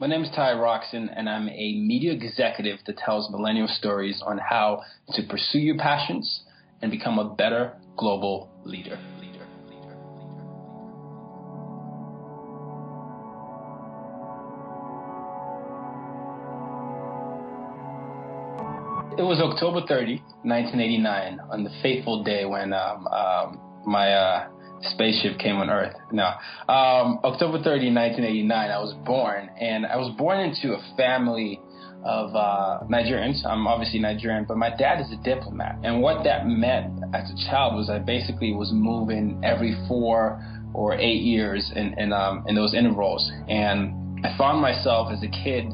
My name is Tayo Rockson, and I'm a media executive that tells millennial stories on how to pursue your passions and become a better global leader. It was October 30, 1989, on the fateful day when um, um, my uh, spaceship came on Earth. No. Um, October 30, 1989, I was born, and I was born into a family of uh, Nigerians. I'm obviously Nigerian, but my dad is a diplomat. And what that meant as a child was I basically was moving every four or eight years in, in, um, in those intervals. And I found myself as a kid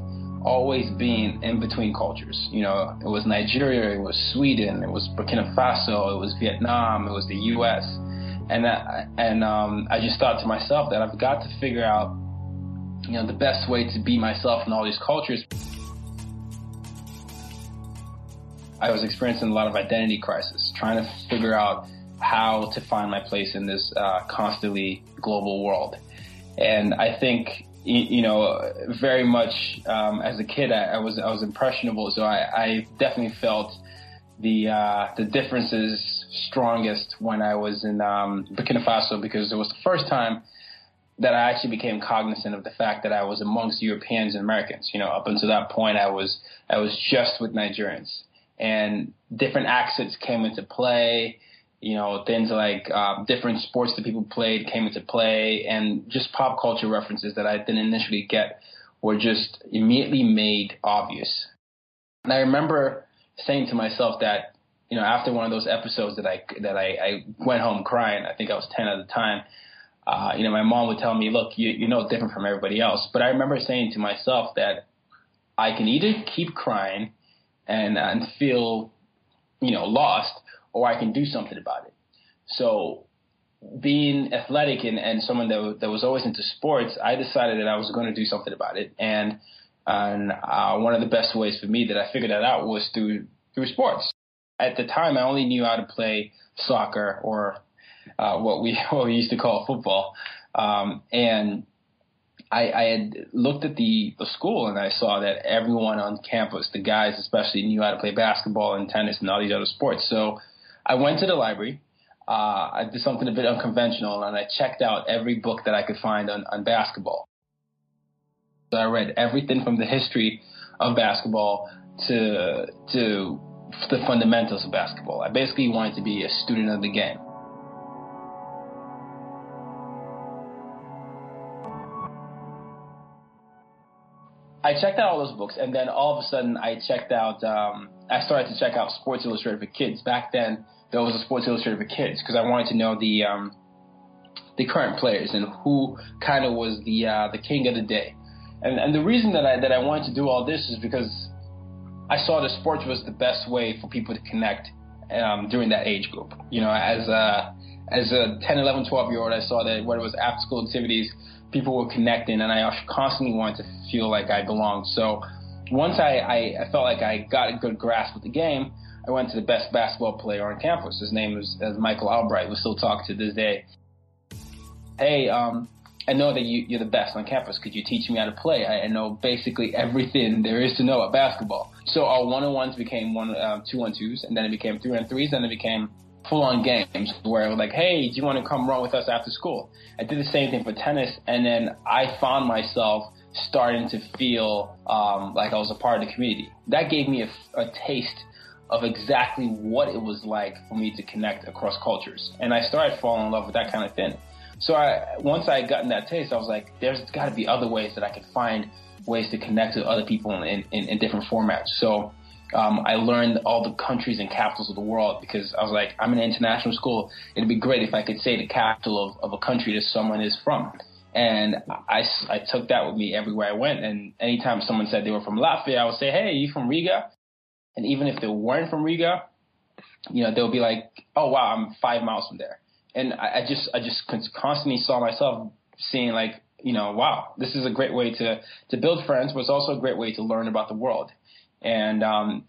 always being in between cultures. You know, it was Nigeria, it was Sweden, it was Burkina Faso, it was Vietnam, it was the U.S and I, and um, I just thought to myself that I've got to figure out, you know, the best way to be myself in all these cultures. I was experiencing a lot of identity crisis, trying to figure out how to find my place in this uh, constantly global world. And I think, you know, very much um, as a kid, I, I, was I was impressionable, so I, I definitely felt the uh, the differences strongest when I was in um, Burkina Faso because it was the first time that I actually became cognizant of the fact that I was amongst Europeans and Americans. You know, up until that point, I was I was just with Nigerians, and different accents came into play. You know, things like uh, different sports that people played came into play, and just pop culture references that I didn't initially get were just immediately made obvious. And I remember saying to myself that you know after one of those episodes that I that I, I went home crying. I think I was ten at the time. Uh, you know, my mom would tell me, "Look, you, you're no different from everybody else." But I remember saying to myself that I can either keep crying and and feel, you know, lost, or I can do something about it. So, being athletic and, and someone that that was always into sports, I decided that I was going to do something about it. And and uh, one of the best ways for me that I figured that out was through through sports. At the time, I only knew how to play soccer or uh, what we what we used to call football, um, and I, I had looked at the, the school and I saw that everyone on campus, the guys especially, knew how to play basketball and tennis and all these other sports. So I went to the library. Uh, I did something a bit unconventional and I checked out every book that I could find on, on basketball. I read everything from the history of basketball to to the fundamentals of basketball. I basically wanted to be a student of the game. I checked out all those books, and then all of a sudden, I checked out. Um, I started to check out Sports Illustrated for Kids. Back then, there was a Sports Illustrated for Kids because I wanted to know the um, the current players and who kind of was the uh, the king of the day. And, and the reason that I, that I wanted to do all this is because I saw that sports was the best way for people to connect um, during that age group. You know, as a, as a 10, 11, 12 year old, I saw that whether it was after school activities, people were connecting, and I constantly wanted to feel like I belonged. So once I, I, I felt like I got a good grasp of the game, I went to the best basketball player on campus. His name was, Michael Albright. We still talk to this day. Hey, um, I know that you, you're the best on campus. Could you teach me how to play? I, I know basically everything there is to know about basketball. So our one-on-ones became one, um, two-on-twos, and then it became three-on-threes, and it became full-on games where it was like, hey, do you want to come run with us after school? I did the same thing for tennis, and then I found myself starting to feel um, like I was a part of the community. That gave me a, a taste of exactly what it was like for me to connect across cultures. And I started falling in love with that kind of thing. So I, once I had gotten that taste, I was like, there's got to be other ways that I could find ways to connect with other people in, in, in different formats. So um, I learned all the countries and capitals of the world because I was like, I'm in an international school. It'd be great if I could say the capital of, of a country that someone is from. And I, I took that with me everywhere I went. And anytime someone said they were from Latvia, I would say, hey, you from Riga? And even if they weren't from Riga, you know, they'll be like, oh, wow, I'm five miles from there and I, I just I just constantly saw myself seeing like you know wow this is a great way to to build friends, but it's also a great way to learn about the world. And um,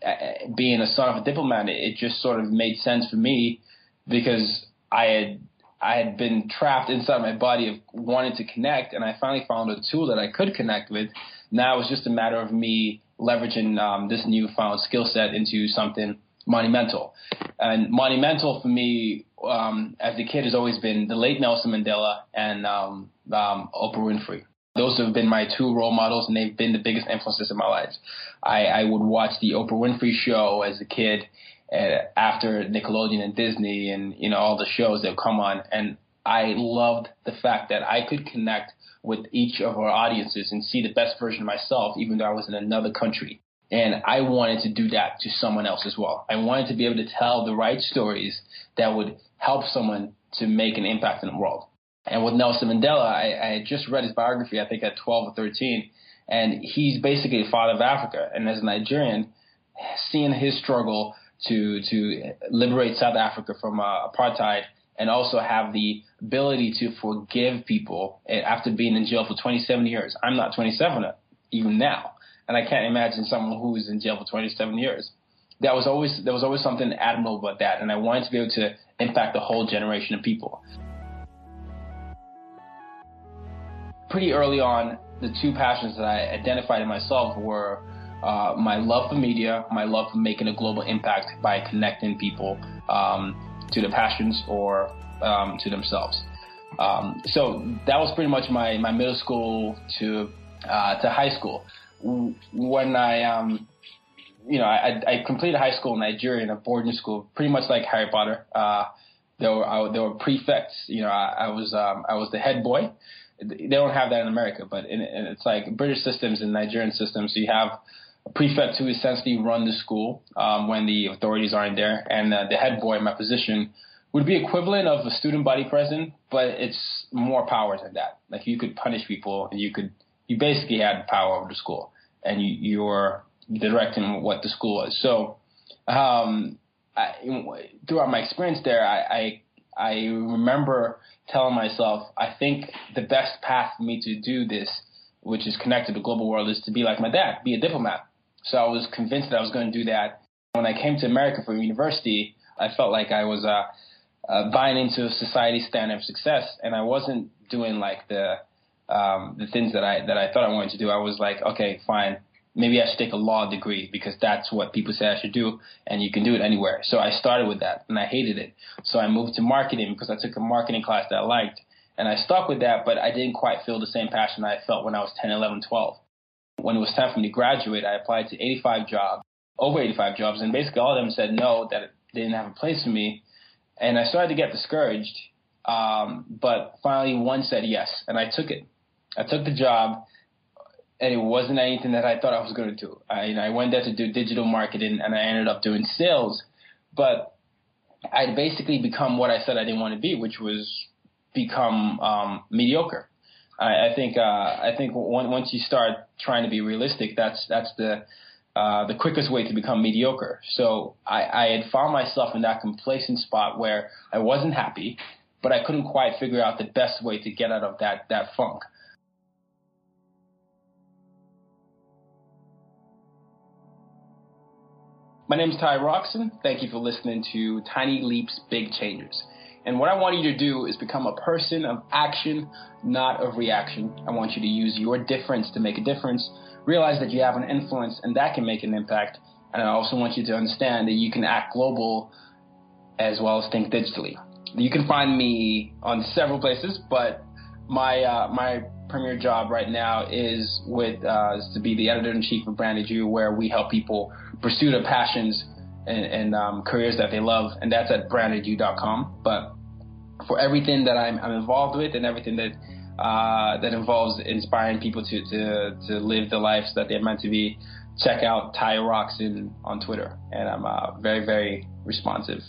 being a son of a diplomat, it just sort of made sense for me because I had I had been trapped inside my body of wanting to connect, and I finally found a tool that I could connect with. Now it was just a matter of me leveraging um, this newfound skill set into something monumental. And monumental for me um, as a kid has always been the late Nelson Mandela and um, um, Oprah Winfrey. Those have been my two role models, and they've been the biggest influences in my life. I, I would watch the Oprah Winfrey Show as a kid, uh, after Nickelodeon and Disney, and you know all the shows that come on, and I loved the fact that I could connect with each of our audiences and see the best version of myself, even though I was in another country. And I wanted to do that to someone else as well. I wanted to be able to tell the right stories that would help someone to make an impact in the world. And with Nelson Mandela, I, I just read his biography, I think at 12 or 13, and he's basically the father of Africa. And as a Nigerian, seeing his struggle to to liberate South Africa from uh, apartheid and also have the ability to forgive people after being in jail for 27 years. I'm not 27 even now, and I can't imagine someone who is in jail for 27 years. That was always there was always something admirable about that, and I wanted to be able to impact a whole generation of people. Pretty early on, the two passions that I identified in myself were uh, my love for media, my love for making a global impact by connecting people um, to their passions or um, to themselves. Um, so that was pretty much my, my middle school to uh, to high school. When I um, you know I, I completed high school in Nigeria in a boarding school, pretty much like Harry Potter. Uh, there were I, there were prefects. You know I, I was um, I was the head boy. They don't have that in America, but in, in, it's like British systems and Nigerian systems. So you have a prefect who essentially run the school um, when the authorities aren't there, and uh, the head boy, my position, would be equivalent of a student body president, but it's more power than that. Like you could punish people, and you could you basically had power over the school, and you, you're directing what the school is. So, um, I, throughout my experience there, I, I I remember telling myself, I think the best path for me to do this, which is connected to the global world, is to be like my dad, be a diplomat. So I was convinced that I was going to do that. When I came to America for university, I felt like I was uh, uh, buying into a society's standard of success, and I wasn't doing like the um, the things that I that I thought I wanted to do. I was like, okay, fine, maybe I should take a law degree because that's what people say I should do, and you can do it anywhere. So I started with that, and I hated it. So I moved to marketing because I took a marketing class that I liked, and I stuck with that, but I didn't quite feel the same passion I felt when I was 10, 11, 12 when it was time for me to graduate, I applied to 85 jobs, over 85 jobs, and basically all of them said no, that they didn't have a place for me. And I started to get discouraged. Um, but finally, one said yes, and I took it. I took the job, and it wasn't anything that I thought I was going to do. I, you know, I went there to do digital marketing, and I ended up doing sales. But I'd basically become what I said I didn't want to be, which was become um, mediocre. I, I think uh, I think once you start trying to be realistic, that's that's the uh, the quickest way to become mediocre. So I, I had found myself in that complacent spot where I wasn't happy, but I couldn't quite figure out the best way to get out of that that funk. My name is Tayo Rockson. Thank you for listening to Tiny Leaps, Big Changes. And what I want you to do is become a person of action, not of reaction. I want you to use your difference to make a difference. Realize that you have an influence and that can make an impact. And I also want you to understand that you can act global as well as think digitally. You can find me on several places, but my uh, my premier job right now is with uh, is to be the editor in chief of Branded You, where we help people pursue their passions and, and um, careers that they love, and that's at brandedyou.com. But for everything that I'm, I'm involved with and everything that uh, that involves inspiring people to, to, to live the lives that they're meant to be, check out Tayo Rockson on Twitter. And I'm uh, very, very responsive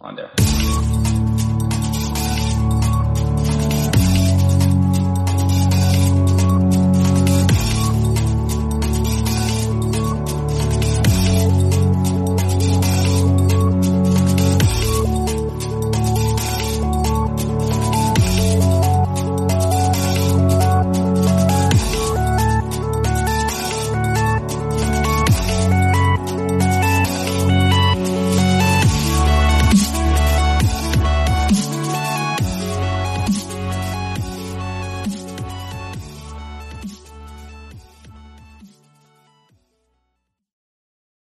on there.